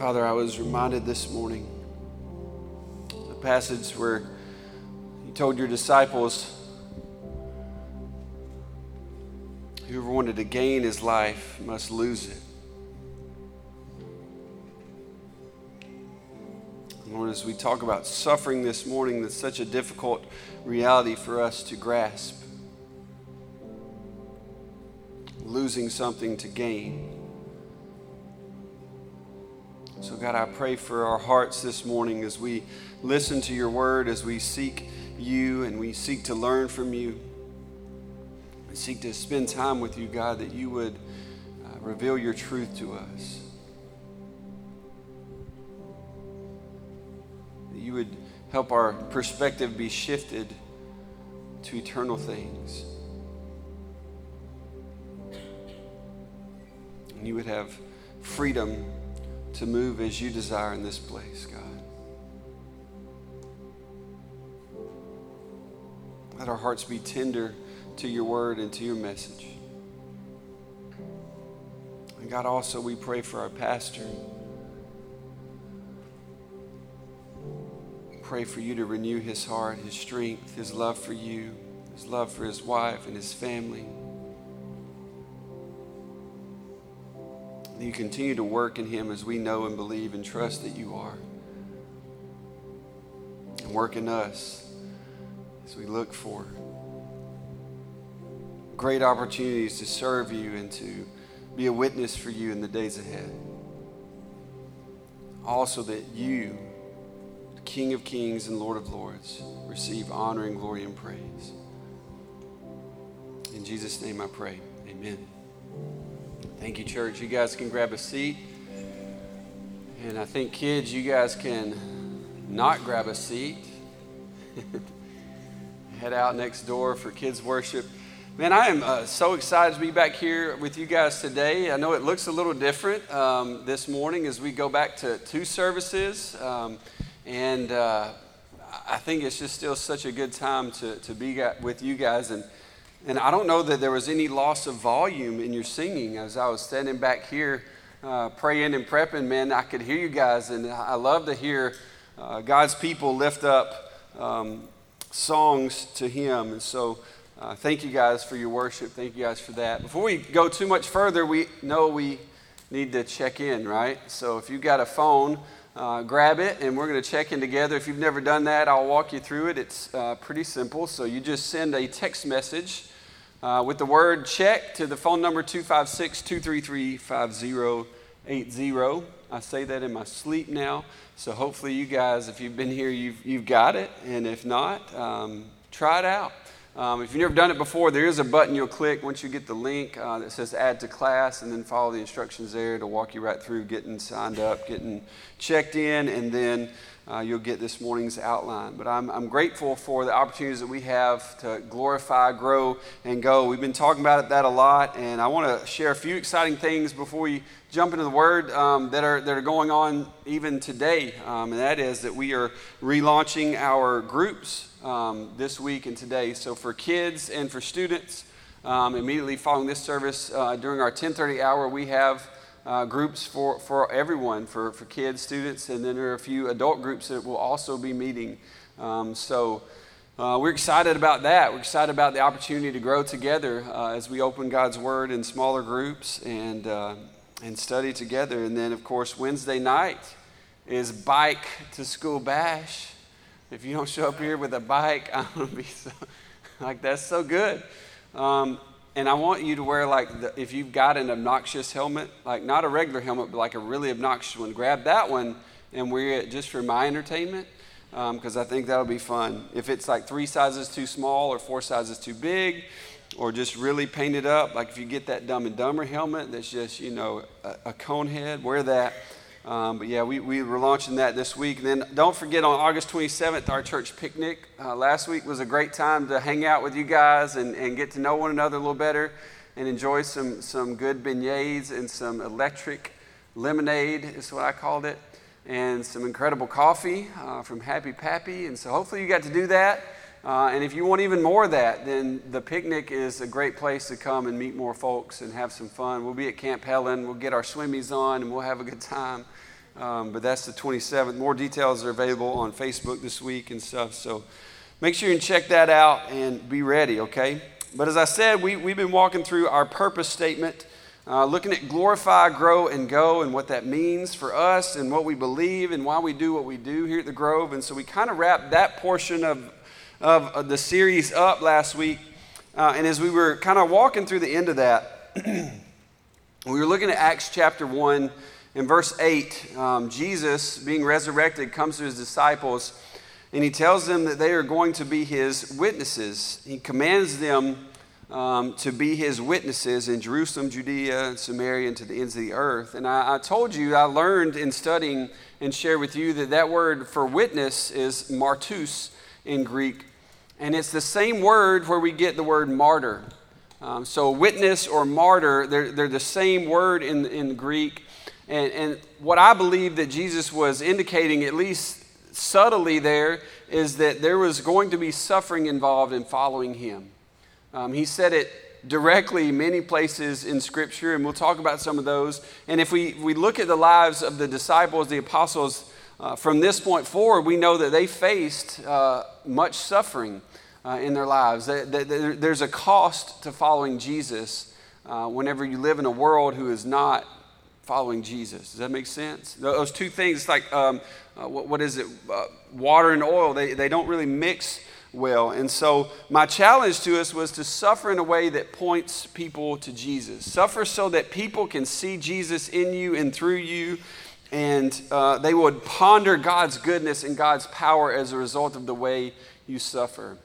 Father, I was reminded this morning the passage where you told your disciples, whoever wanted to gain his life must lose it. Lord, as we talk about suffering this morning, that's such a difficult reality for us to grasp. Losing something to gain. God, I pray for our hearts this morning as we listen to your word, as we seek you and we seek to learn from you. We seek to spend time with you, God, that you would uh, reveal your truth to us. That you would help our perspective be shifted to eternal things. And you would have freedom to move as you desire in this place, God. Let our hearts be tender to your word and to your message. And God, also we pray for our pastor. Pray for you to renew his heart, his strength, his love for you, his love for his wife and his family. You continue to work in him as we know and believe and trust that you are. And work in us as we look for great opportunities to serve you and to be a witness for you in the days ahead. Also, that you, King of Kings and Lord of Lords, receive honor and glory and praise. In Jesus' name I pray. Amen. Thank you, church. You guys can grab a seat. And I think, kids, you guys can not grab a seat. Head out next door for kids' worship. Man, I am uh, so excited to be back here with you guys today. I know it looks a little different um, this morning as we go back to two services. Um, and uh, I think it's just still such a good time to, to be with you guys. And and I don't know that there was any loss of volume in your singing. As I was standing back here uh, praying and prepping, man, I could hear you guys. And I love to hear uh, God's people lift up um, songs to Him. And so uh, thank you guys for your worship. Thank you guys for that. Before we go too much further, we know we need to check in, right? So if you've got a phone, uh, grab it and we're going to check in together. If you've never done that, I'll walk you through it. It's uh, pretty simple. So you just send a text message uh, with the word check to the phone number 256 233 5080. I say that in my sleep now. So hopefully, you guys, if you've been here, you've, you've got it. And if not, um, try it out. Um, if you've never done it before, there is a button you'll click once you get the link uh, that says add to class, and then follow the instructions there to walk you right through getting signed up, getting checked in, and then uh, you'll get this morning's outline. But I'm, I'm grateful for the opportunities that we have to glorify, grow, and go. We've been talking about that a lot, and I want to share a few exciting things before we jump into the Word um, that, are, that are going on even today. Um, and that is that we are relaunching our groups um, this week and today. So for kids and for students, um, immediately following this service, uh, during our 10:30 hour, we have uh, groups for, for everyone, for, for kids, students, and then there are a few adult groups that will also be meeting. Um, so uh, we're excited about that. We're excited about the opportunity to grow together uh, as we open God's Word in smaller groups and, uh, and study together. And then, of course, Wednesday night is Bike to School Bash. If you don't show up here with a bike, I'm going to be so, like, that's so good. Um, and I want you to wear like the, if you've got an obnoxious helmet, like not a regular helmet, but like a really obnoxious one. Grab that one and wear it just for my entertainment, because um, I think that'll be fun. If it's like three sizes too small or four sizes too big, or just really painted up, like if you get that Dumb and Dumber helmet that's just you know a, a cone head, wear that. Um, but yeah, we, we were launching that this week. And then don't forget on August 27th, our church picnic. Uh, last week was a great time to hang out with you guys and, and get to know one another a little better and enjoy some, some good beignets and some electric lemonade, is what I called it, and some incredible coffee uh, from Happy Pappy. And so hopefully you got to do that. Uh, and if you want even more of that, then the picnic is a great place to come and meet more folks and have some fun. We'll be at Camp Helen. We'll get our swimmies on and we'll have a good time. um, but that's the 27th. More details are available on Facebook this week and stuff. So make sure you check that out and be ready, okay? But as I said, we, we've been walking through our purpose statement, uh, looking at glorify, grow, and go, and what that means for us, and what we believe, and why we do what we do here at the Grove. And so we kind of wrapped that portion of, of, the series up last week. Uh, and as we were kind of walking through the end of that, we were looking at Acts chapter 1 in verse 8. Um, Jesus, being resurrected, comes to his disciples and he tells them that they are going to be his witnesses. He commands them um, to be his witnesses in Jerusalem, Judea, and Samaria, and to the ends of the earth. And I, I told you, I learned in studying and share with you that that word for witness is martus in Greek. And it's the same word where we get the word martyr. Um, so, witness or martyr, they're, they're the same word in, in Greek. And, and what I believe that Jesus was indicating, at least subtly there is that there was going to be suffering involved in following him. Um, he said it directly many places in Scripture, and we'll talk about some of those. And if we, we look at the lives of the disciples, the apostles, uh, from this point forward, we know that they faced uh, much suffering uh, in their lives. There's a cost to following Jesus uh, whenever you live in a world who is not following Jesus. Does that make sense? Those two things, like um, uh, what, what is it? Water and oil, they, they don't really mix well. And so, my challenge to us was to suffer in a way that points people to Jesus. Suffer so that people can see Jesus in you and through you, and uh, they would ponder God's goodness and God's power as a result of the way you suffer.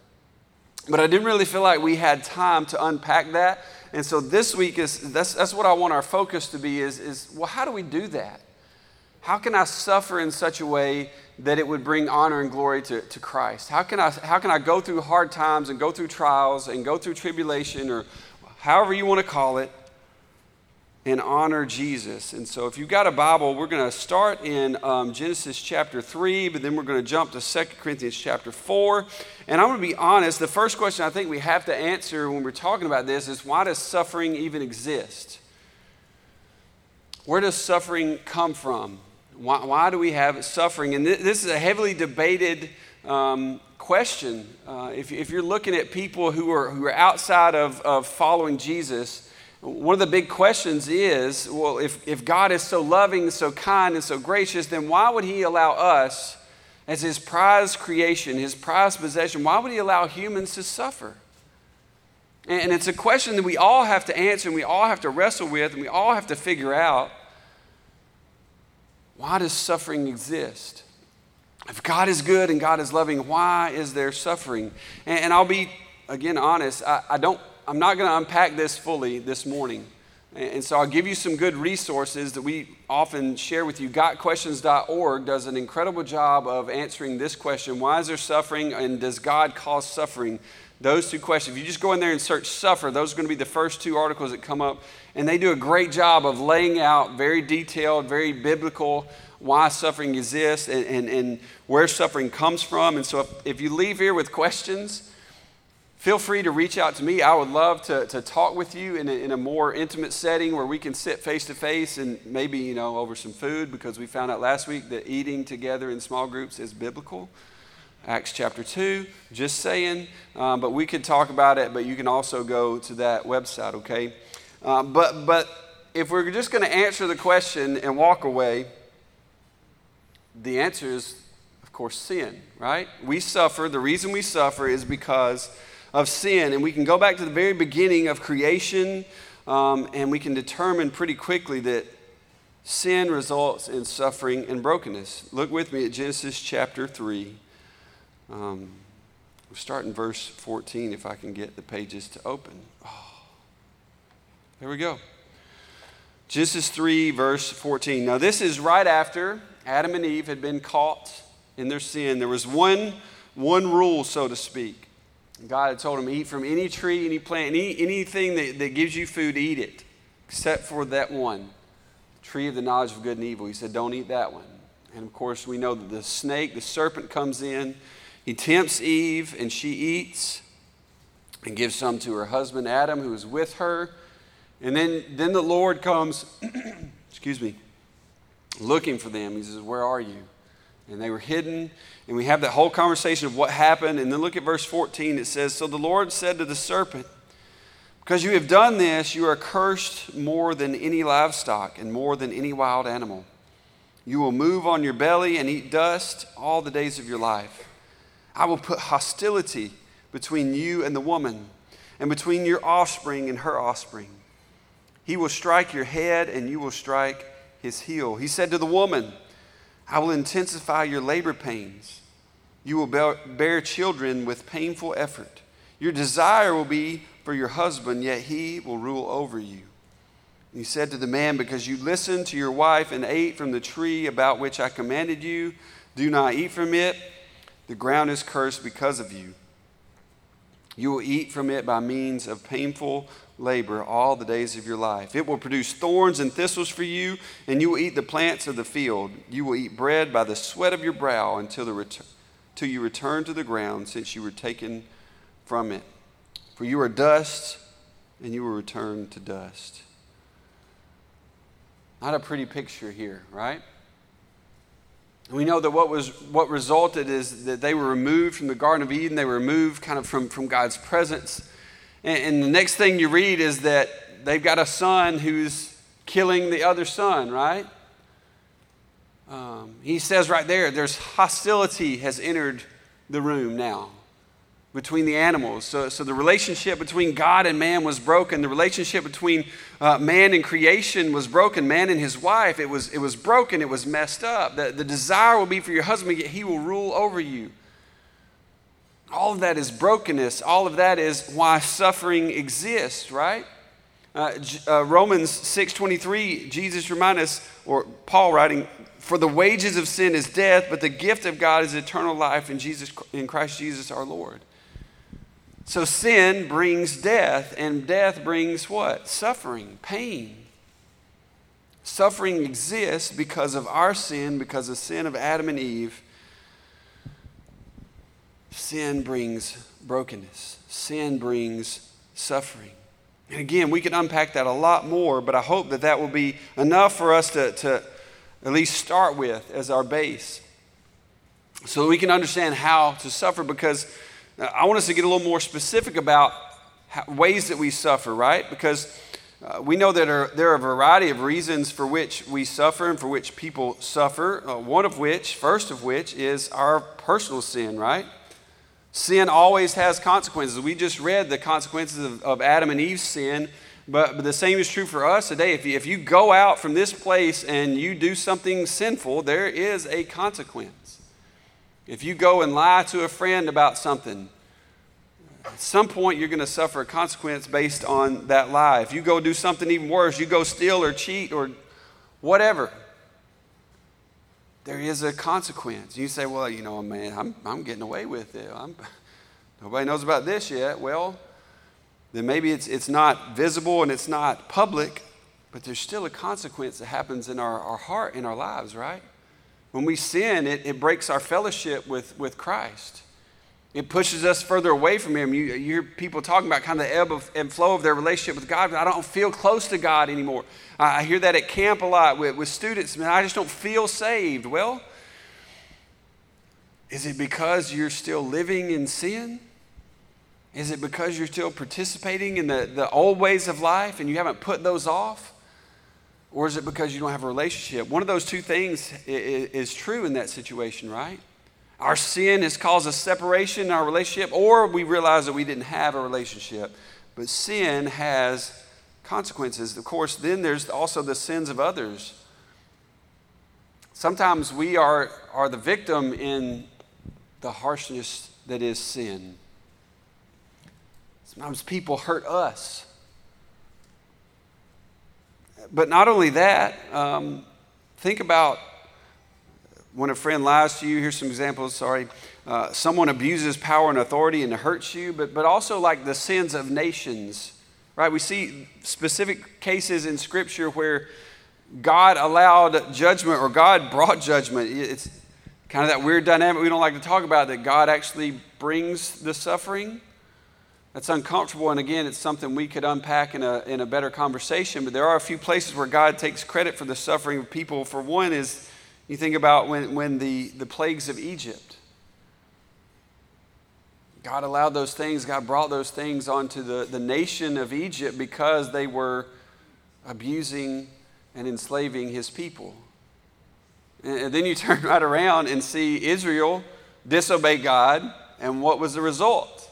But I didn't really feel like we had time to unpack that. And so this week is that's, that's what I want our focus to be is, is well, how do we do that? How can I suffer in such a way that it would bring honor and glory to, to Christ? How can, I, how can I go through hard times and go through trials and go through tribulation or however you want to call it and honor Jesus. And so, if you've got a Bible, we're going to start in um, Genesis chapter 3, but then we're going to jump to 2 Corinthians chapter 4. And I'm going to be honest, the first question I think we have to answer when we're talking about this is why does suffering even exist? Where does suffering come from? Why, why do we have suffering? And th- this is a heavily debated um, question. Uh, if, if, you're looking at people who are, who are outside of, of following Jesus, one of the big questions is well, if, if God is so loving, so kind, and so gracious, then why would He allow us, as His prized creation, His prized possession, why would He allow humans to suffer? And it's a question that we all have to answer and we all have to wrestle with and we all have to figure out why does suffering exist? If God is good and God is loving, why is there suffering? And, I'll be, again, honest, I, I don't I'm not going to unpack this fully this morning. And so I'll give you some good resources that we often share with you. GotQuestions.org does an incredible job of answering this question Why is there suffering and does God cause suffering? Those two questions. If you just go in there and search suffer, those are going to be the first two articles that come up. And they do a great job of laying out very detailed, very biblical why suffering exists and, and, and where suffering comes from. And so if, if you leave here with questions, feel free to reach out to me. I would love to, to talk with you in a, in a more intimate setting where we can sit face to face and maybe, you know, over some food because we found out last week that eating together in small groups is biblical. Acts chapter 2, just saying. Um, but we could talk about it, but you can also go to that website, okay? Um, but, but if we're just going to answer the question and walk away, the answer is, of course, sin, right? We suffer. The reason we suffer is because of sin. And we can go back to the very beginning of creation, um, and we can determine pretty quickly that sin results in suffering and brokenness. Look with me at Genesis chapter 3. Um, we'll start in verse 14 if I can get the pages to open. Oh, there we go. Genesis 3, verse 14. Now, this is right after Adam and Eve had been caught in their sin. There was one, one rule, so to speak. God had told him, eat from any tree, any plant, any, anything that, that gives you food, eat it, except for that one, tree of the knowledge of good and evil. He said, don't eat that one. And of course, we know that the snake, the serpent comes in. He tempts Eve, and she eats and gives some to her husband Adam, who is with her. And then, then the Lord comes, excuse me, looking for them. He says, Where are you? And they were hidden. And we have that whole conversation of what happened. And then look at verse 14. It says, So the Lord said to the serpent, Because you have done this, you are cursed more than any livestock and more than any wild animal. You will move on your belly and eat dust all the days of your life. I will put hostility between you and the woman, and between your offspring and her offspring. He will strike your head, and you will strike his heel. He said to the woman, I will intensify your labor pains. You will bear children with painful effort. Your desire will be for your husband, yet he will rule over you. he said to the man, Because you listened to your wife and ate from the tree about which I commanded you, do not eat from it. The ground is cursed because of you. You will eat from it by means of painful labor all the days of your life. It will produce thorns and thistles for you, and you will eat the plants of the field. You will eat bread by the sweat of your brow until, the ret- till you return to the ground, since you were taken from it. For you are dust, and you will return to dust. Not a pretty picture here, right? We know that what, was, what resulted is that they were removed from the Garden of Eden. They were removed kind of from, from God's presence. And, and the next thing you read is that they've got a son who's killing the other son, right? Um, he says right there, there's hostility has entered the room now between the animals. So, so the relationship between God and man was broken. The relationship between uh, man and creation was broken. Man and his wife, it was, it was broken. It was messed up. The, the desire will be for your husband, yet he will rule over you. All of that is brokenness. All of that is why suffering exists, right? Uh, uh, Romans 6.23, Jesus reminds us, or Paul writing, for the wages of sin is death, but the gift of God is eternal life in, Jesus, in Christ Jesus our Lord. So sin brings death, and death brings what? Suffering, pain. Suffering exists because of our sin, because of sin of Adam and Eve. Sin brings brokenness. Sin brings suffering. And again, we can unpack that a lot more, but I hope that that will be enough for us to, to at least start with as our base so that we can understand how to suffer because I want us to get a little more specific about how, ways that we suffer, right? Because uh, we know that are, there are a variety of reasons for which we suffer and for which people suffer. Uh, one of which, first of which, is our personal sin, right? Sin always has consequences. We just read the consequences of, of Adam and Eve's sin, but, but, the same is true for us today. If you, if you go out from this place and you do something sinful, there is a consequence. If you go and lie to a friend about something, at some point you're going to suffer a consequence based on that lie. If you go do something even worse, you go steal or cheat or whatever, there is a consequence. You say, well, you know, man, I'm, I'm getting away with it. I'm, nobody knows about this yet. Well, then maybe it's, it's not visible and it's not public, but there's still a consequence that happens in our, our heart, in our lives, right? When we sin, it, it breaks our fellowship with, with Christ. It pushes us further away from Him. You, you hear people talking about kind of the ebb of, and flow of their relationship with God. I don't feel close to God anymore. I, I hear that at camp a lot with, with students. Man, I just don't feel saved. Well, is it because you're still living in sin? Is it because you're still participating in the, the old ways of life and you haven't put those off? Or is it because you don't have a relationship? One of those two things is true in that situation, right? Our sin has caused a separation in our relationship, or we realize that we didn't have a relationship. But sin has consequences. Of course, then there's also the sins of others. Sometimes we are, are the victim in the harshness that is sin. Sometimes people hurt us but not only that, um, think about when a friend lies to you. Here's some examples, sorry. Uh, someone abuses power and authority and hurts you, but, but also like the sins of nations, right? We see specific cases in Scripture where God allowed judgment or God brought judgment. It's kind of that weird dynamic we don't like to talk about that God actually brings the suffering. That's uncomfortable, and again, it's something we could unpack in a, in a better conversation. But there are a few places where God takes credit for the suffering of people. For one, is you think about when, when the, the plagues of Egypt. God allowed those things, God brought those things onto the, the nation of Egypt because they were abusing and enslaving his people. And, then you turn right around and see Israel disobey God, and what was the result?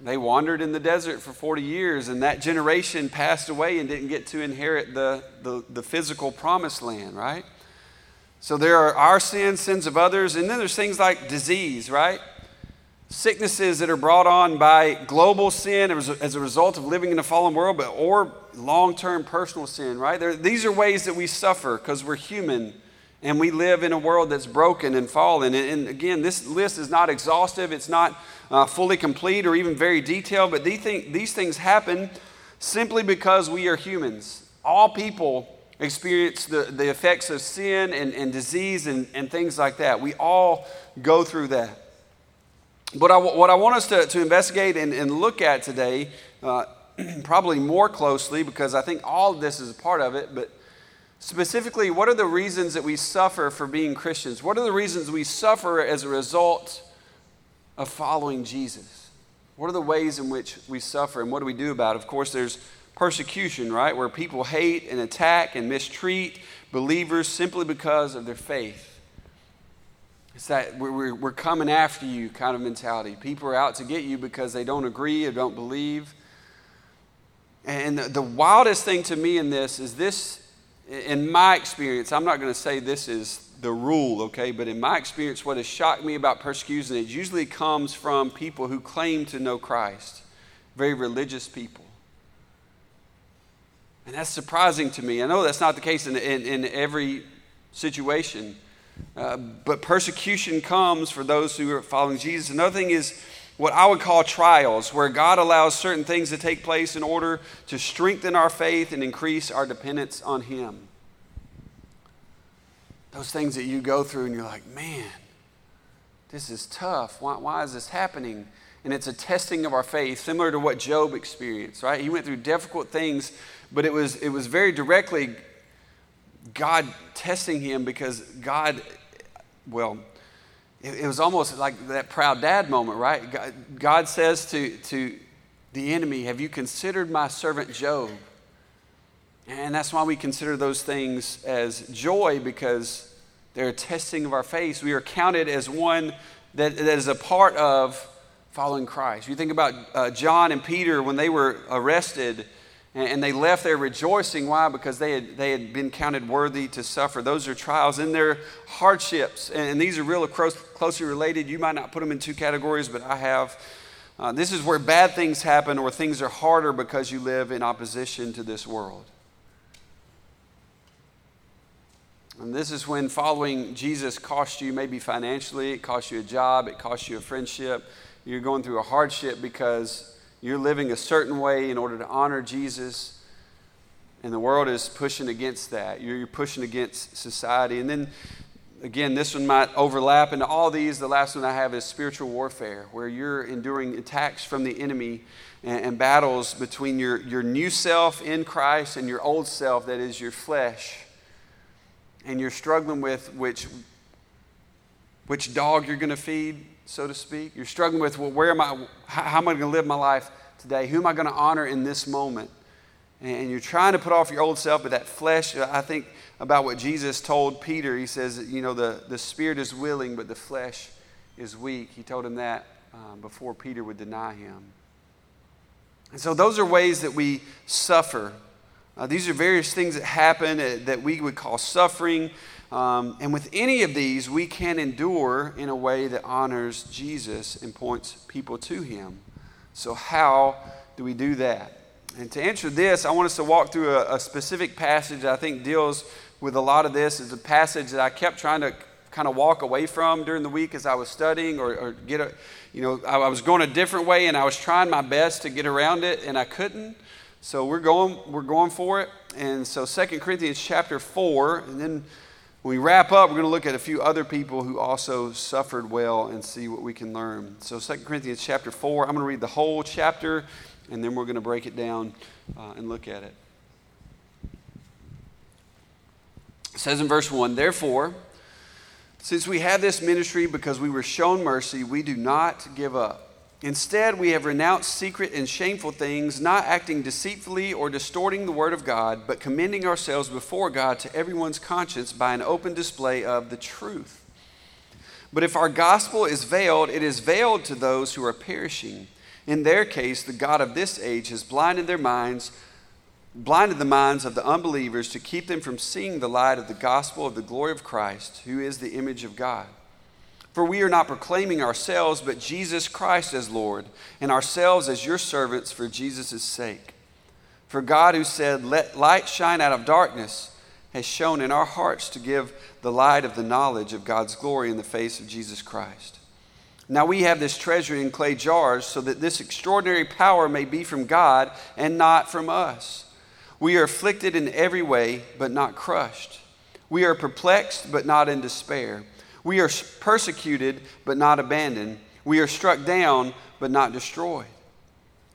They wandered in the desert for 40 years, and that generation passed away and didn't get to inherit the, the, the, physical promised land, right? So there are our sins, sins of others, and then there's things like disease, right? Sicknesses that are brought on by global sin as a, result of living in a fallen world, but or long-term personal sin, right? There, these are ways that we suffer because we're human and we live in a world that's broken and fallen. And, and again, this list is not exhaustive. It's not uh, fully complete or even very detailed, but these, thing, these things happen simply because we are humans. All people experience the, the effects of sin and, and disease and, and things like that. We all go through that. But I, what I want us to, to investigate and, and look at today, uh, probably more closely, because I think all of this is a part of it, but specifically, what are the reasons that we suffer for being Christians? What are the reasons we suffer as a result of following Jesus? What are the ways in which we suffer and what do we do about it? Of course, there's persecution, right? Where people hate and attack and mistreat believers simply because of their faith. It's that we're, coming after you kind of mentality. People are out to get you because they don't agree or don't believe. And the, the wildest thing to me in this is this, in my experience, I'm not going to say this is the rule, okay? But in my experience, what has shocked me about persecution is usually comes from people who claim to know Christ, very religious people. And that's surprising to me. I know that's not the case in, in, in every situation, uh, but persecution comes for those who are following Jesus. Another thing is what I would call trials, where God allows certain things to take place in order to strengthen our faith and increase our dependence on Him. Those things that you go through and you're like, man, this is tough. Why, why is this happening? And it's a testing of our faith, similar to what Job experienced, right? He went through difficult things, but it was, it was very directly God testing him because God, well, it, it was almost like that proud dad moment, right? God, God says to, to the enemy, Have you considered my servant Job? And that's why we consider those things as joy because they're a testing of our faith. We are counted as one that, that is a part of following Christ. You think about uh, John and Peter when they were arrested and, and, they left there rejoicing. Why? Because they had, they had been counted worthy to suffer. Those are trials and they're hardships. And, and these are real close, closely related. You might not put them in two categories, but I have. Uh, this is where bad things happen or things are harder because you live in opposition to this world. And this is when following Jesus costs you maybe financially, it costs you a job, it costs you a friendship. You're going through a hardship because you're living a certain way in order to honor Jesus. And the world is pushing against that. You're, pushing against society. And then again, this one might overlap into all these. The last one I have is spiritual warfare, where you're enduring attacks from the enemy and, and, battles between your, your new self in Christ and your old self, that is your flesh and you're struggling with which, which dog you're going to feed, so to speak. You're struggling with, well, where am I, how, am I going to live my life today? Who am I going to honor in this moment? And you're trying to put off your old self, but that flesh, I think about what Jesus told Peter. He says, you know, the, the spirit is willing, but the flesh is weak. He told him that um, before Peter would deny him. And so those are ways that we suffer uh, these are various things that happen uh, that we would call suffering. Um, and with any of these, we can endure in a way that honors Jesus and points people to him. So, how do we do that? And to answer this, I want us to walk through a, a specific passage that I think deals with a lot of this. It's a passage that I kept trying to kind of walk away from during the week as I was studying or, or get a, you know, I, I was going a different way and I was trying my best to get around it and I couldn't. So we're going, we're going for it. And so Second Corinthians chapter 4, and then When we wrap up, we're going to look at a few other people who also suffered well and see what we can learn. So 2 Corinthians chapter 4, I'm going to read the whole chapter, and then we're going to break it down uh, and look at it. It says in verse 1 Therefore, since we have this ministry because we were shown mercy, we do not give up. Instead, we have renounced secret and shameful things, not acting deceitfully or distorting the word of God, but commending ourselves before God to everyone's conscience by an open display of the truth. But if our gospel is veiled, it is veiled to those who are perishing. In their case, the God of this age has blinded their minds blinded the minds of the unbelievers to keep them from seeing the light of the gospel of the glory of Christ, who is the image of God. For we are not proclaiming ourselves, but Jesus Christ as Lord, and ourselves as your servants for Jesus' sake. For God, who said, Let light shine out of darkness, has shown in our hearts to give the light of the knowledge of God's glory in the face of Jesus Christ. Now we have this treasure in clay jars, so that this extraordinary power may be from God and not from us. We are afflicted in every way, but not crushed. We are perplexed, but not in despair. We are persecuted, but not abandoned. We are struck down, but not destroyed.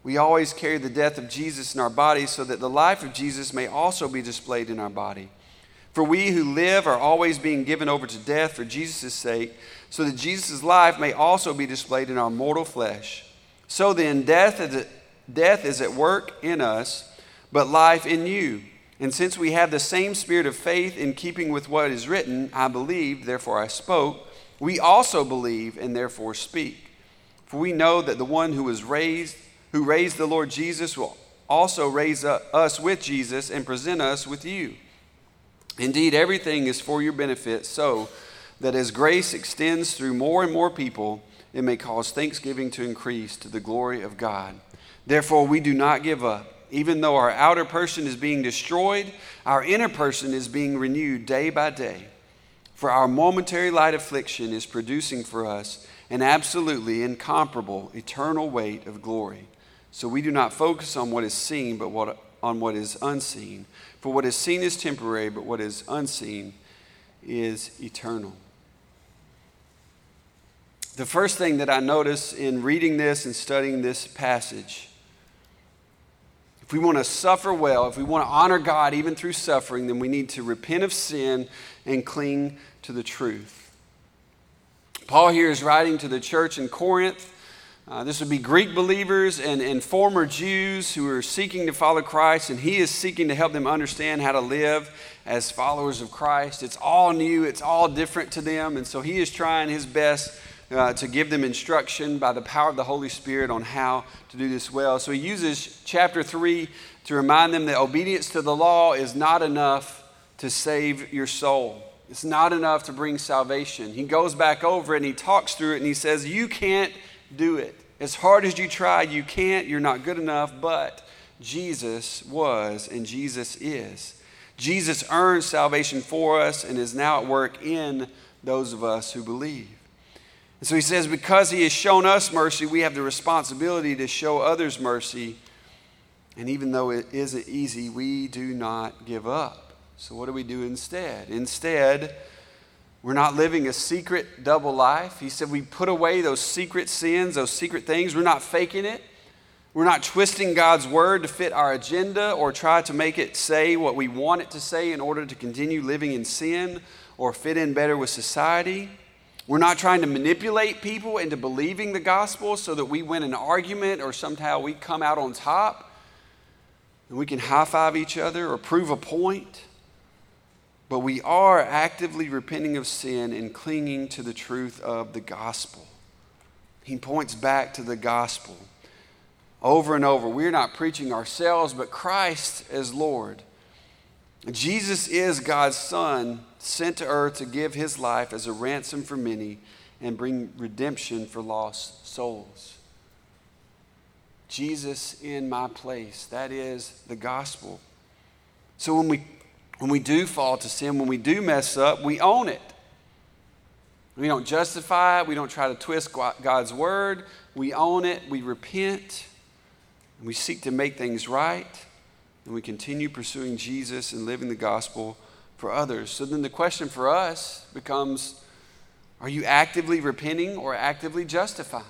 We always carry the death of Jesus in our body so that the life of Jesus may also be displayed in our body. For we who live are always being given over to death for Jesus' sake, so that Jesus' life may also be displayed in our mortal flesh. So then, death is, death is at work in us but life in you. And since we have the same spirit of faith in keeping with what is written, I believed, therefore I spoke, we also believe and therefore speak. For we know that the one who was raised, who raised the Lord Jesus, will also raise us with Jesus and present us with you. Indeed, everything is for your benefit, so that as grace extends through more and more people, it may cause thanksgiving to increase to the glory of God. Therefore, we do not give up. Even though our outer person is being destroyed, our inner person is being renewed day by day. For our momentary light affliction is producing for us an absolutely incomparable eternal weight of glory. So we do not focus on what is seen, but what, on what is unseen. For what is seen is temporary, but what is unseen is eternal. The first thing that I notice in reading this and studying this passage if we want to suffer well, if we want to honor God even through suffering, then we need to repent of sin and cling to the truth. Paul here is writing to the church in Corinth. Uh, this would be Greek believers and, and former Jews who are seeking to follow Christ, and he is seeking to help them understand how to live as followers of Christ. It's all new, it's all different to them, and so he is trying his best uh, to give them instruction by the power of the Holy Spirit on how to do this well. So he uses chapter 3 to remind them that obedience to the law is not enough to save your soul. It's not enough to bring salvation. He goes back over and he talks through it and he says, You can't do it. As hard as you try, you can't. You're not good enough. But Jesus was and Jesus is. Jesus earned salvation for us and is now at work in those of us who believe. And so he says, because he has shown us mercy, we have the responsibility to show others mercy. And even though it isn't easy, we do not give up. So, what do we do instead? Instead, we're not living a secret double life. He said we put away those secret sins, those secret things. We're not faking it. We're not twisting God's word to fit our agenda or try to make it say what we want it to say in order to continue living in sin or fit in better with society. We're not trying to manipulate people into believing the gospel so that we win an argument or somehow we come out on top and we can high five each other or prove a point. But we are actively repenting of sin and clinging to the truth of the gospel. He points back to the gospel over and over. We're not preaching ourselves, but Christ as Lord. Jesus is God's Son sent to earth to give his life as a ransom for many and bring redemption for lost souls. Jesus in my place. That is the gospel. So when we when we do fall to sin, when we do mess up, we own it. We don't justify it. We don't try to twist God's word. We own it. We repent. We seek to make things right. And we continue pursuing Jesus and living the gospel for others. So then the question for us becomes are you actively repenting or actively justifying?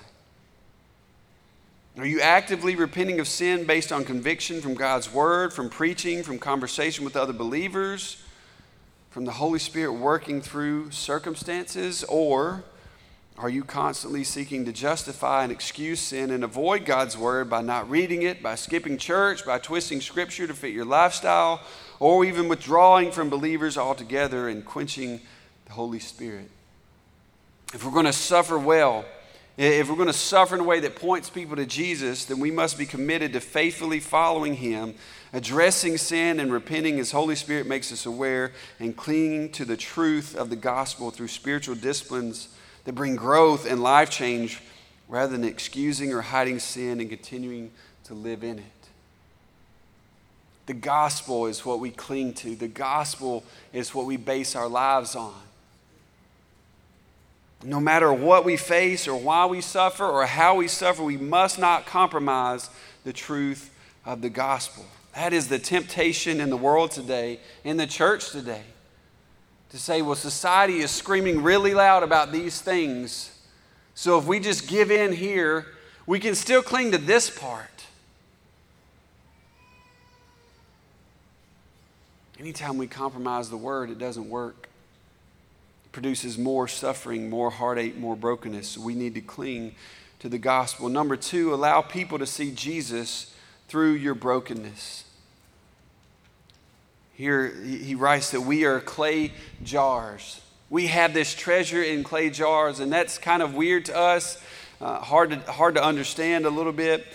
Are you actively repenting of sin based on conviction from God's word, from preaching, from conversation with other believers, from the Holy Spirit working through circumstances? Or are you constantly seeking to justify and excuse sin and avoid God's word by not reading it, by skipping church, by twisting scripture to fit your lifestyle, or even withdrawing from believers altogether and quenching the Holy Spirit? If we're going to suffer well, if we're going to suffer in a way that points people to Jesus, then we must be committed to faithfully following Him, addressing sin and repenting as Holy Spirit makes us aware, and clinging to the truth of the gospel through spiritual disciplines that bring growth and life change rather than excusing or hiding sin and continuing to live in it. The gospel is what we cling to, the gospel is what we base our lives on. No matter what we face or why we suffer or how we suffer, we must not compromise the truth of the gospel. That is the temptation in the world today, in the church today, to say, well, society is screaming really loud about these things. So if we just give in here, we can still cling to this part. Anytime we compromise the word, it doesn't work produces more suffering, more heartache, more brokenness. So we need to cling to the gospel. Number two, allow people to see Jesus through your brokenness. Here he writes that we are clay jars. We have this treasure in clay jars, and that's kind of weird to us, uh, hard, to, hard to understand a little bit.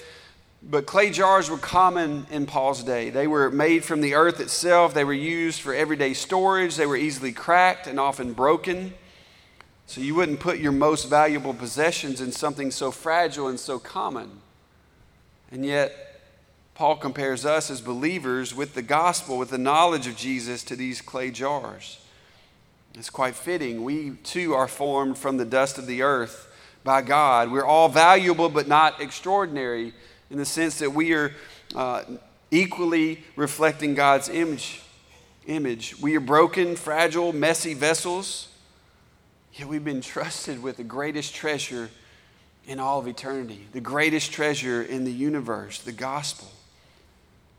But clay jars were common in Paul's day. They were made from the earth itself, they were used for everyday storage, they were easily cracked and often broken. So you wouldn't put your most valuable possessions in something so fragile and so common. And yet, Paul compares us as believers with the gospel, with the knowledge of Jesus, to these clay jars. It's quite fitting. We too are formed from the dust of the earth by God. We're all valuable but not extraordinary in the sense that we are uh, equally reflecting God's image. Image. We are broken, fragile, messy vessels, yet we've been trusted with the greatest treasure in all of eternity, the greatest treasure in the universe, the gospel.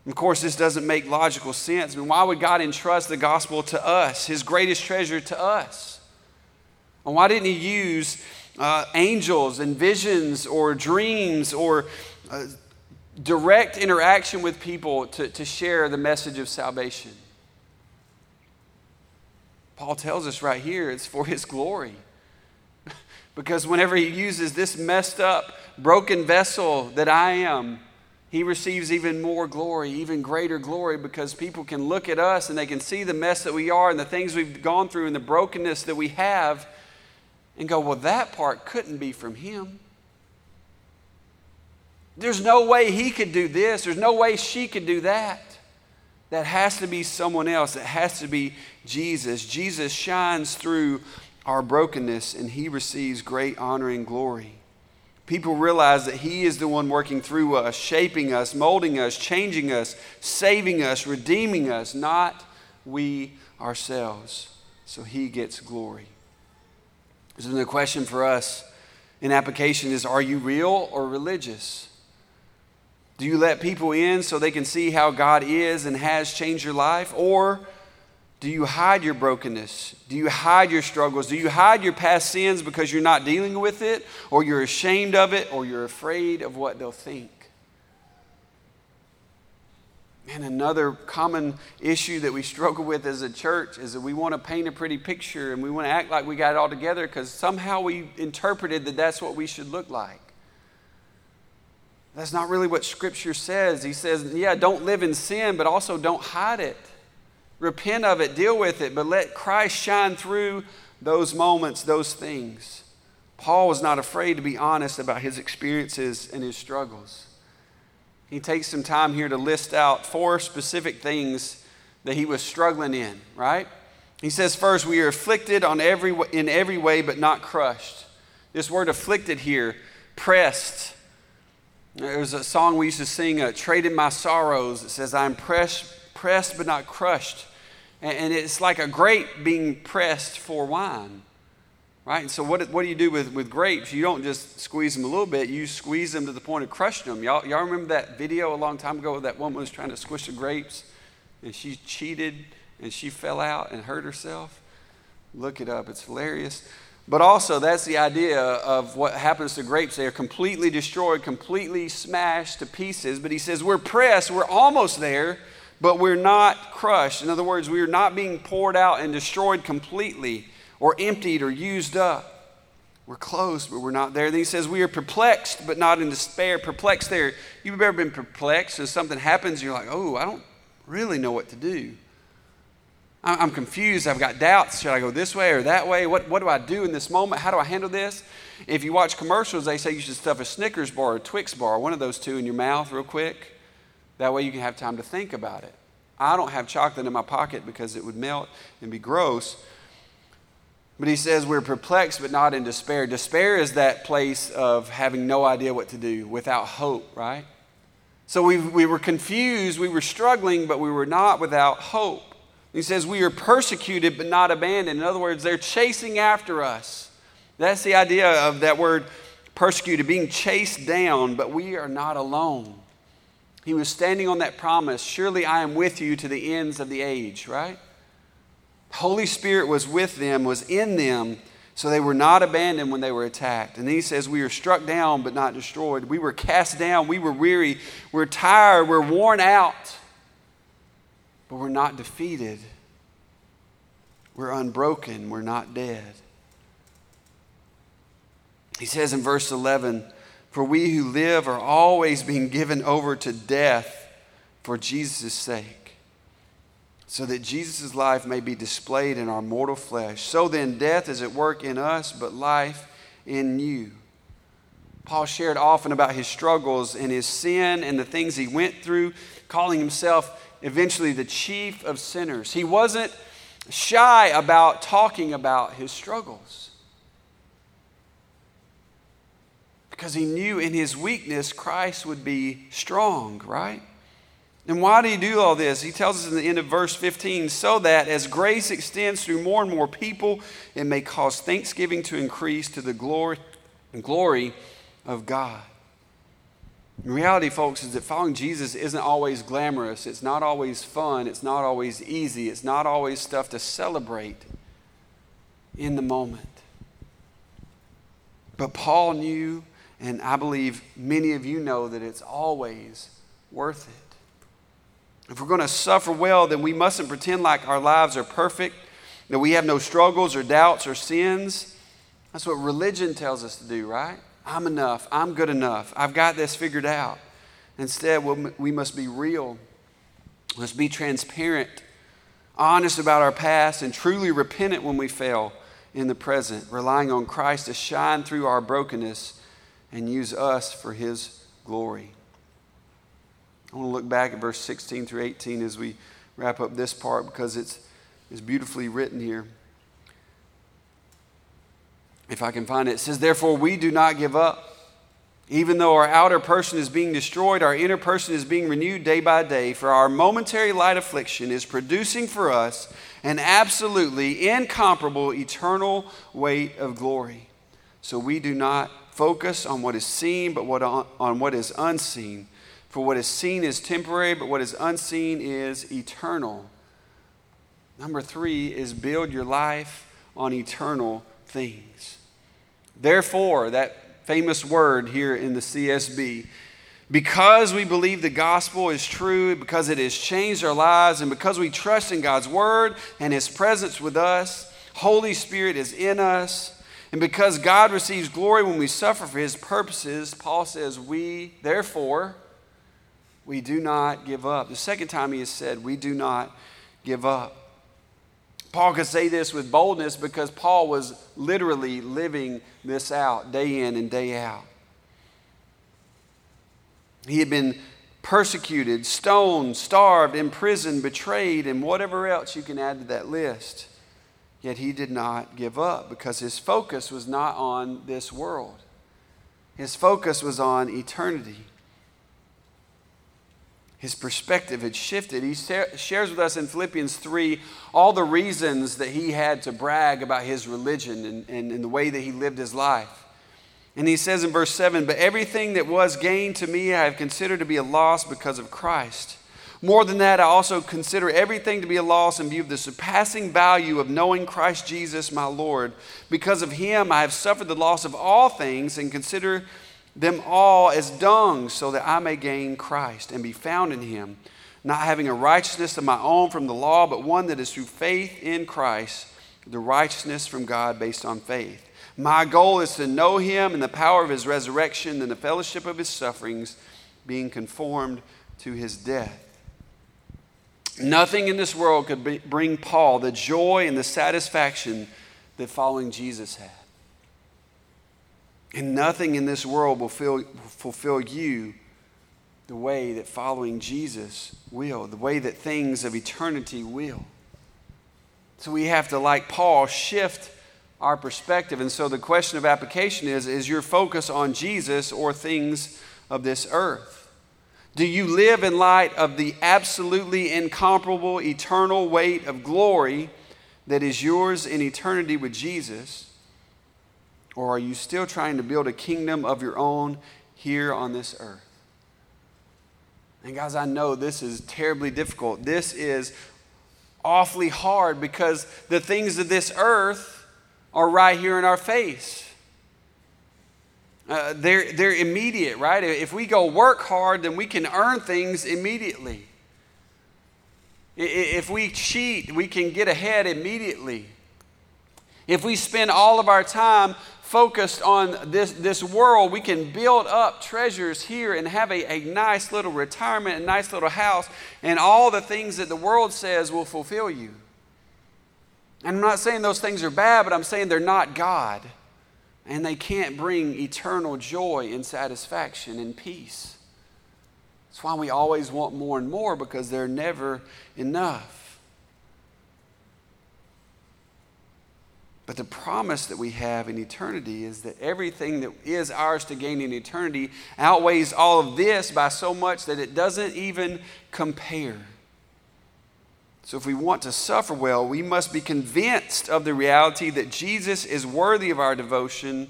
Of course, this doesn't make logical sense. I mean, why would God entrust the gospel to us, his greatest treasure to us? And why didn't he use uh, angels and visions or dreams or uh, direct interaction with people to, to share the message of salvation. Paul tells us right here it's for his glory. because whenever he uses this messed up, broken vessel that I am, he receives even more glory, even greater glory, because people can look at us and they can see the mess that we are and the things we've gone through and the brokenness that we have and go, well, that part couldn't be from him. There's no way he could do this. There's no way she could do that. That has to be someone else. It has to be Jesus. Jesus shines through our brokenness and he receives great honor and glory. People realize that he is the one working through us, shaping us, molding us, changing us, saving us, redeeming us, not we ourselves. So he gets glory. So the question for us in application is are you real or religious? Do you let people in so they can see how God is and has changed your life? Or do you hide your brokenness? Do you hide your struggles? Do you hide your past sins because you're not dealing with it, or you're ashamed of it, or you're afraid of what they'll think? And another common issue that we struggle with as a church is that we want to paint a pretty picture and we want to act like we got it all together because somehow we interpreted that that's what we should look like. That's not really what Scripture says. He says, yeah, don't live in sin, but also don't hide it. Repent of it, deal with it, but let Christ shine through those moments, those things. Paul was not afraid to be honest about his experiences and his struggles. He takes some time here to list out four specific things that he was struggling in, right? He says, first, we are afflicted on every, in every way, but not crushed. This word afflicted here, pressed, there's a song we used to sing, uh, Trading My Sorrows. It says, I'm pressed, pressed but not crushed. And it's like a grape being pressed for wine. Right? And so, what, what do you do with, with grapes? You don't just squeeze them a little bit, you squeeze them to the point of crushing them. Y'all, y'all remember that video a long time ago where that woman was trying to squish the grapes and she cheated and she fell out and hurt herself? Look it up, it's hilarious. But also, that's the idea of what happens to grapes. They are completely destroyed, completely smashed to pieces. But he says, We're pressed, we're almost there, but we're not crushed. In other words, we are not being poured out and destroyed completely or emptied or used up. We're close, but we're not there. Then he says, We are perplexed, but not in despair. Perplexed there. You've ever been perplexed and something happens, and you're like, Oh, I don't really know what to do. I'm confused. I've got doubts. Should I go this way or that way? What, what do I do in this moment? How do I handle this? If you watch commercials, they say you should stuff a Snickers bar or a Twix bar, one of those two, in your mouth real quick. That way you can have time to think about it. I don't have chocolate in my pocket because it would melt and be gross. But he says we're perplexed but not in despair. Despair is that place of having no idea what to do, without hope, right? So we, we were confused, we were struggling, but we were not without hope. He says, We are persecuted but not abandoned. In other words, they're chasing after us. That's the idea of that word persecuted, being chased down, but we are not alone. He was standing on that promise Surely I am with you to the ends of the age, right? Holy Spirit was with them, was in them, so they were not abandoned when they were attacked. And he says, We are struck down but not destroyed. We were cast down, we were weary, we're tired, we're worn out but we're not defeated. We're unbroken. We're not dead. He says in verse 11, For we who live are always being given over to death for Jesus' sake, so that Jesus' life may be displayed in our mortal flesh. So then, death is at work in us, but life in you. Paul shared often about his struggles and his sin and the things he went through, calling himself eventually the chief of sinners. He wasn't shy about talking about his struggles because he knew in his weakness Christ would be strong, right? And why did he do all this? He tells us in the end of verse 15 so that as grace extends through more and more people, it may cause thanksgiving to increase to the glory, glory of God. In reality, folks, is that following Jesus isn't always glamorous. It's not always fun. It's not always easy. It's not always stuff to celebrate in the moment. But Paul knew, and I believe many of you know, that it's always worth it. If we're going to suffer well, then we mustn't pretend like our lives are perfect, that we have no struggles or doubts or sins. That's what religion tells us to do, right? I'm enough. I'm good enough. I've got this figured out. Instead, we must be real. Let's be transparent, honest about our past, and truly repentant when we fail in the present, relying on Christ to shine through our brokenness and use us for His glory. I want to look back at verse 16 through 18 as we wrap up this part because it's, it's beautifully written here if I can find it. It says, Therefore, we do not give up. Even though our outer person is being destroyed, our inner person is being renewed day by day, for our momentary light affliction is producing for us an absolutely incomparable eternal weight of glory. So we do not focus on what is seen, but what on, on what is unseen. For what is seen is temporary, but what is unseen is eternal. Number three is build your life on eternal things. Therefore, that famous word here in the CSB, because we believe the gospel is true, because it has changed our lives, and because we trust in God's word and his presence with us, Holy Spirit is in us. And because God receives glory when we suffer for his purposes, Paul says, We, therefore, we do not give up. The second time he has said, We do not give up. Paul could say this with boldness because Paul was literally living this out day in and day out. He had been persecuted, stoned, starved, imprisoned, betrayed, and whatever else you can add to that list. Yet he did not give up because his focus was not on this world, his focus was on eternity. his perspective had shifted. He shares with us in Philippians 3 all the reasons that he had to brag about his religion and, and, and, the way that he lived his life. And he says in verse 7 But everything that was gained to me I have considered to be a loss because of Christ. More than that, I also consider everything to be a loss in view of the surpassing value of knowing Christ Jesus my Lord. Because of him, I have suffered the loss of all things and consider them all as dung, so that I may gain Christ and be found in him, not having a righteousness of my own from the law, but one that is through faith in Christ, the righteousness from God based on faith. My goal is to know him and the power of his resurrection and the fellowship of his sufferings, being conformed to his death. Nothing in this world could be, bring Paul the joy and the satisfaction that following Jesus had. And nothing in this world will fill, fulfill you the way that following Jesus will, the way that things of eternity will. So we have to, like Paul, shift our perspective. And so the question of application is is your focus on Jesus or things of this earth? Do you live in light of the absolutely incomparable eternal weight of glory that is yours in eternity with Jesus? Or are you still trying to build a kingdom of your own here on this earth? And guys, I know this is terribly difficult. This is awfully hard because the things of this earth are right here in our face. Uh, they're, they're immediate, right? If we go work hard, then we can earn things immediately. If we cheat, we can get ahead immediately. If we spend all of our time focused on this, this world, we can build up treasures here and have a, a nice little retirement, a nice little house, and all the things that the world says will fulfill you. And I'm not saying those things are bad, but I'm saying they're not God. And they can't bring eternal joy and satisfaction and peace. That's why we always want more and more because they're never enough. But the promise that we have in eternity is that everything that is ours to gain in eternity outweighs all of this by so much that it doesn't even compare. So, if we want to suffer well, we must be convinced of the reality that Jesus is worthy of our devotion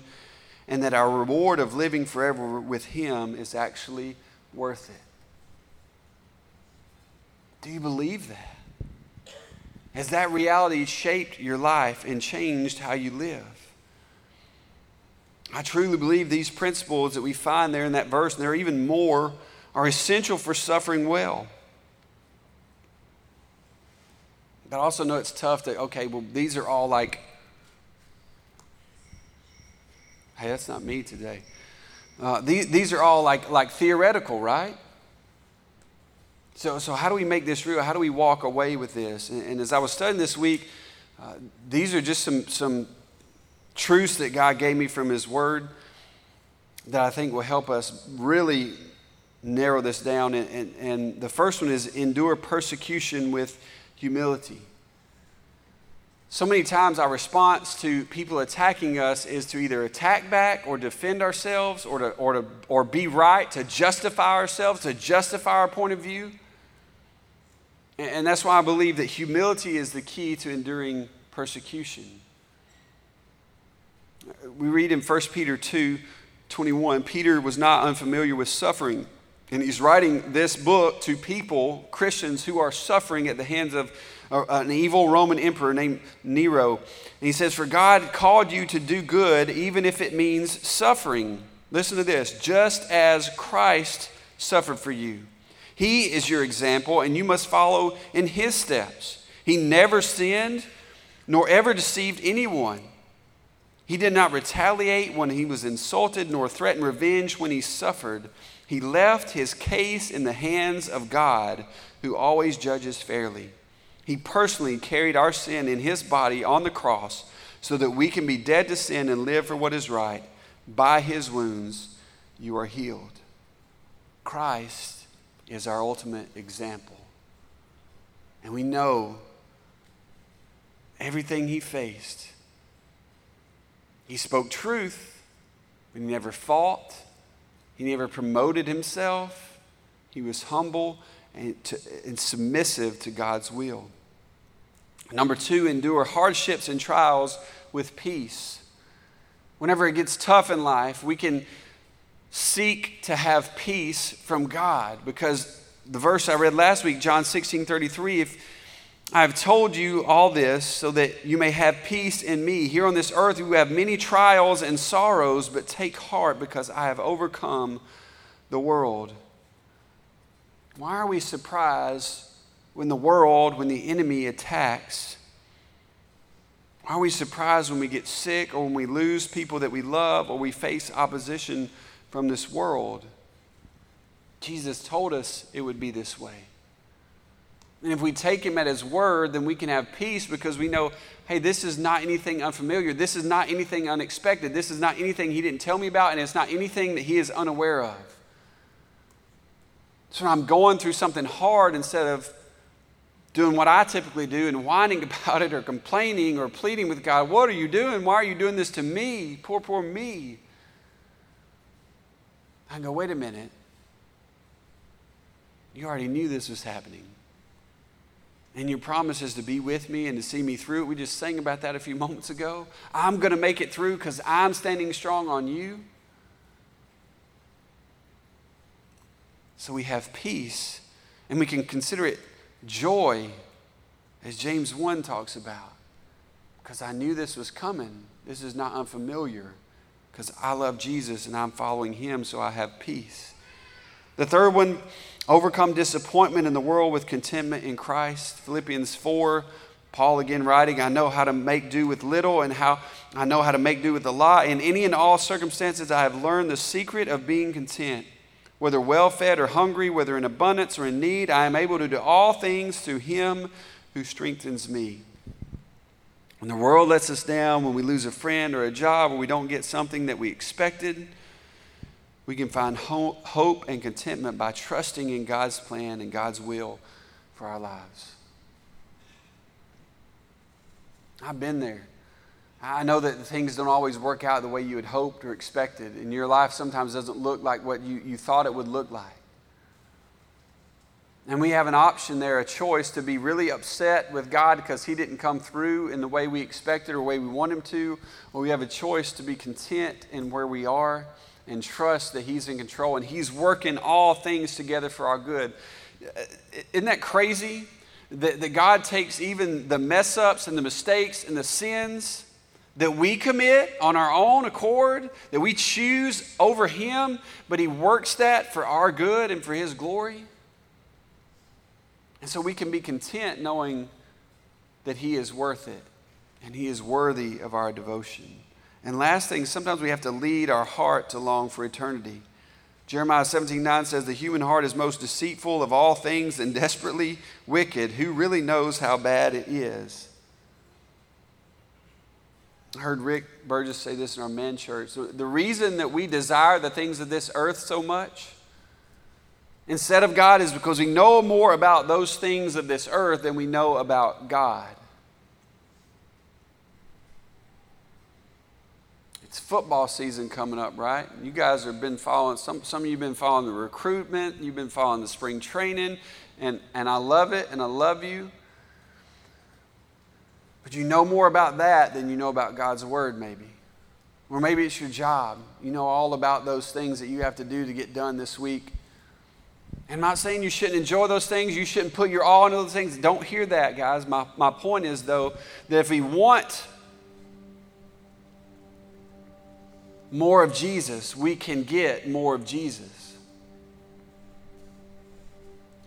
and that our reward of living forever with Him is actually worth it. Do you believe that? Has that reality shaped your life and changed how you live? I truly believe these principles that we find there in that verse, and there are even more, are essential for suffering well. But I also know it's tough to, okay, well, these are all like, hey, that's not me today. Uh, these, these are all like, like theoretical, right? So, so how do we make this real? How do we walk away with this? And, and as I was studying this week, uh, these are just some, some truths that God gave me from His Word that I think will help us really narrow this down. And, and, and the first one is endure persecution with humility. So many times, our response to people attacking us is to either attack back or defend ourselves or, to, or, to, or be right, to justify ourselves, to justify our point of view. And that's why I believe that humility is the key to enduring persecution. We read in 1 Peter 2 21, Peter was not unfamiliar with suffering. And he's writing this book to people, Christians, who are suffering at the hands of an evil Roman emperor named Nero. And he says, For God called you to do good, even if it means suffering. Listen to this just as Christ suffered for you he is your example, and you must follow in his steps. He never sinned, nor ever deceived anyone. He did not retaliate when he was insulted, nor threaten revenge when he suffered. He left his case in the hands of God, who always judges fairly. He personally carried our sin in his body on the cross so that we can be dead to sin and live for what is right. By his wounds, you are healed. Christ is our ultimate example. And we know everything he faced. He spoke truth, but he never fought. He never promoted himself. He was humble and, to, and submissive to God's will. Number two, endure hardships and trials with peace. Whenever it gets tough in life, we can seek to have peace from God because the verse I read last week, John 16 33, if I have told you all this so that you may have peace in me. Here on this earth, you have many trials and sorrows, but take heart because I have overcome the world. Why are we surprised when the world, when the enemy attacks? Why are we surprised when we get sick or when we lose people that we love or we face opposition from this world? Jesus told us it would be this way. And if we take him at his word, then we can have peace because we know, hey, this is not anything unfamiliar. This is not anything unexpected. This is not anything he didn't tell me about, and it's not anything that he is unaware of. So when I'm going through something hard, instead of doing what I typically do and whining about it or complaining or pleading with God, what are you doing? Why are you doing this to me? Poor, poor me. I go, wait a minute. You already knew this was happening. And your promise is to be with me and to see me through. We just sang about that a few moments ago. I'm going to make it through because I'm standing strong on you. So we have peace and we can consider it joy, as James 1 talks about, because I knew this was coming. This is not unfamiliar because I love Jesus and I'm following him, so I have peace. The third one, overcome disappointment in the world with contentment in Christ. Philippians 4, Paul again writing, I know how to make do with little and how I know how to make do with a lot. In any and all circumstances, I have learned the secret of being content. Whether well fed or hungry, whether in abundance or in need, I am able to do all things through him who strengthens me. When the world lets us down, when we lose a friend or a job, or we don't get something that we expected, we can find hope and contentment by trusting in God's plan and God's will for our lives. I've been there. I know that things don't always work out the way you had hoped or expected, and your life sometimes doesn't look like what you, you thought it would look like. And we have an option there, a choice to be really upset with God because He didn't come through in the way we expected or the way we want Him to, or we have a choice to be content in where we are and trust that He's in control and He's working all things together for our good. Isn't that crazy? That, that God takes even the mess ups and the mistakes and the sins that we commit on our own accord, that we choose over Him, but He works that for our good and for His glory. And so we can be content knowing that He is worth it and He is worthy of our devotion. And last thing, sometimes we have to lead our heart to long for eternity. Jeremiah 17 9 says, The human heart is most deceitful of all things and desperately wicked. Who really knows how bad it is? I heard Rick Burgess say this in our men church. The reason that we desire the things of this earth so much instead of God is because we know more about those things of this earth than we know about God. It's football season coming up, right? You guys have been following, some, some of you have been following the recruitment, you've been following the spring training, and, and I love it and I love you. But you know more about that than you know about God's Word, maybe. Or maybe it's your job. You know all about those things that you have to do to get done this week. And I'm not saying you shouldn't enjoy those things, you shouldn't put your all into those things. Don't hear that, guys. My, my point is, though, that if we want more of Jesus, we can get more of Jesus.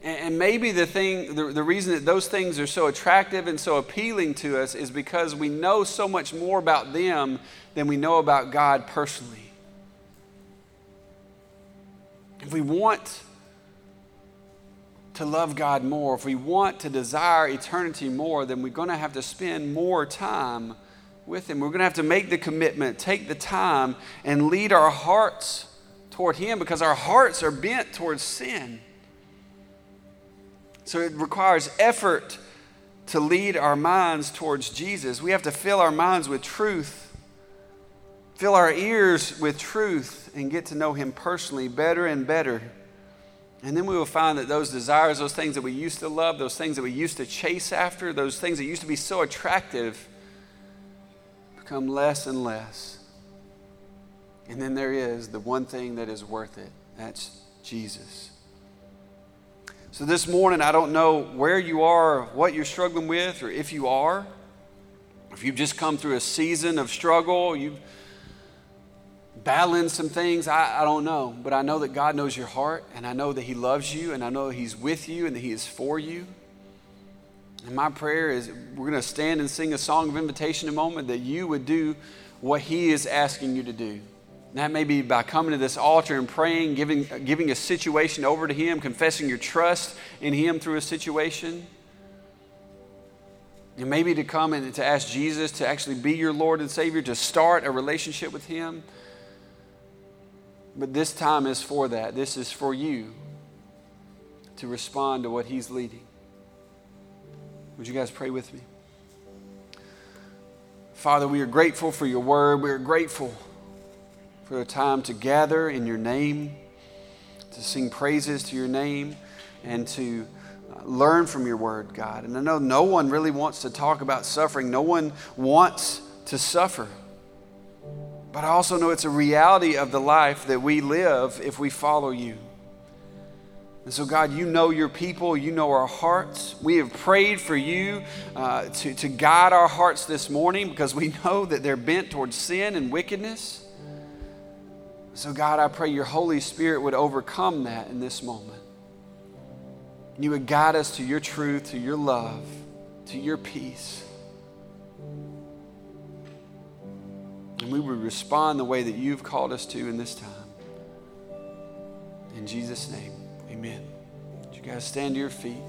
And maybe the thing, the, the reason that those things are so attractive and so appealing to us is because we know so much more about them than we know about God personally. If we want to love God more, if we want to desire eternity more, then we're going to have to spend more time with Him. We're going to have to make the commitment, take the time, and lead our hearts toward Him because our hearts are bent towards sin. So it requires effort to lead our minds towards Jesus. We have to fill our minds with truth, fill our ears with truth, and get to know Him personally better and better And then we will find that those desires, those things that we used to love, those things that we used to chase after, those things that used to be so attractive, become less and less. And then there is the one thing that is worth it that's Jesus. So this morning, I don't know where you are, what you're struggling with, or if you are, if you've just come through a season of struggle, you've battling some things, I, I don't know. But I know that God knows your heart, and I know that He loves you, and I know He's with you, and that He is for you. And my prayer is we're going to stand and sing a song of invitation in a moment that you would do what He is asking you to do. And that may be by coming to this altar and praying, giving, giving a situation over to Him, confessing your trust in Him through a situation. And maybe to come and to ask Jesus to actually be your Lord and Savior, to start a relationship with Him. But this time is for that. This is for you to respond to what He's leading. Would you guys pray with me? Father, we are grateful for your word. We are grateful for the time to gather in your name, to sing praises to your name, and to uh, learn from your word, God. And I know no one really wants to talk about suffering, no one wants to suffer. But I also know it's a reality of the life that we live if we follow you. And so, God, you know your people, you know our hearts. We have prayed for you uh, to, to guide our hearts this morning because we know that they're bent towards sin and wickedness. So, God, I pray your Holy Spirit would overcome that in this moment. You would guide us to your truth, to your love, to your peace. And we would respond the way that you've called us to in this time. In Jesus' name, amen. Would you guys stand to your feet?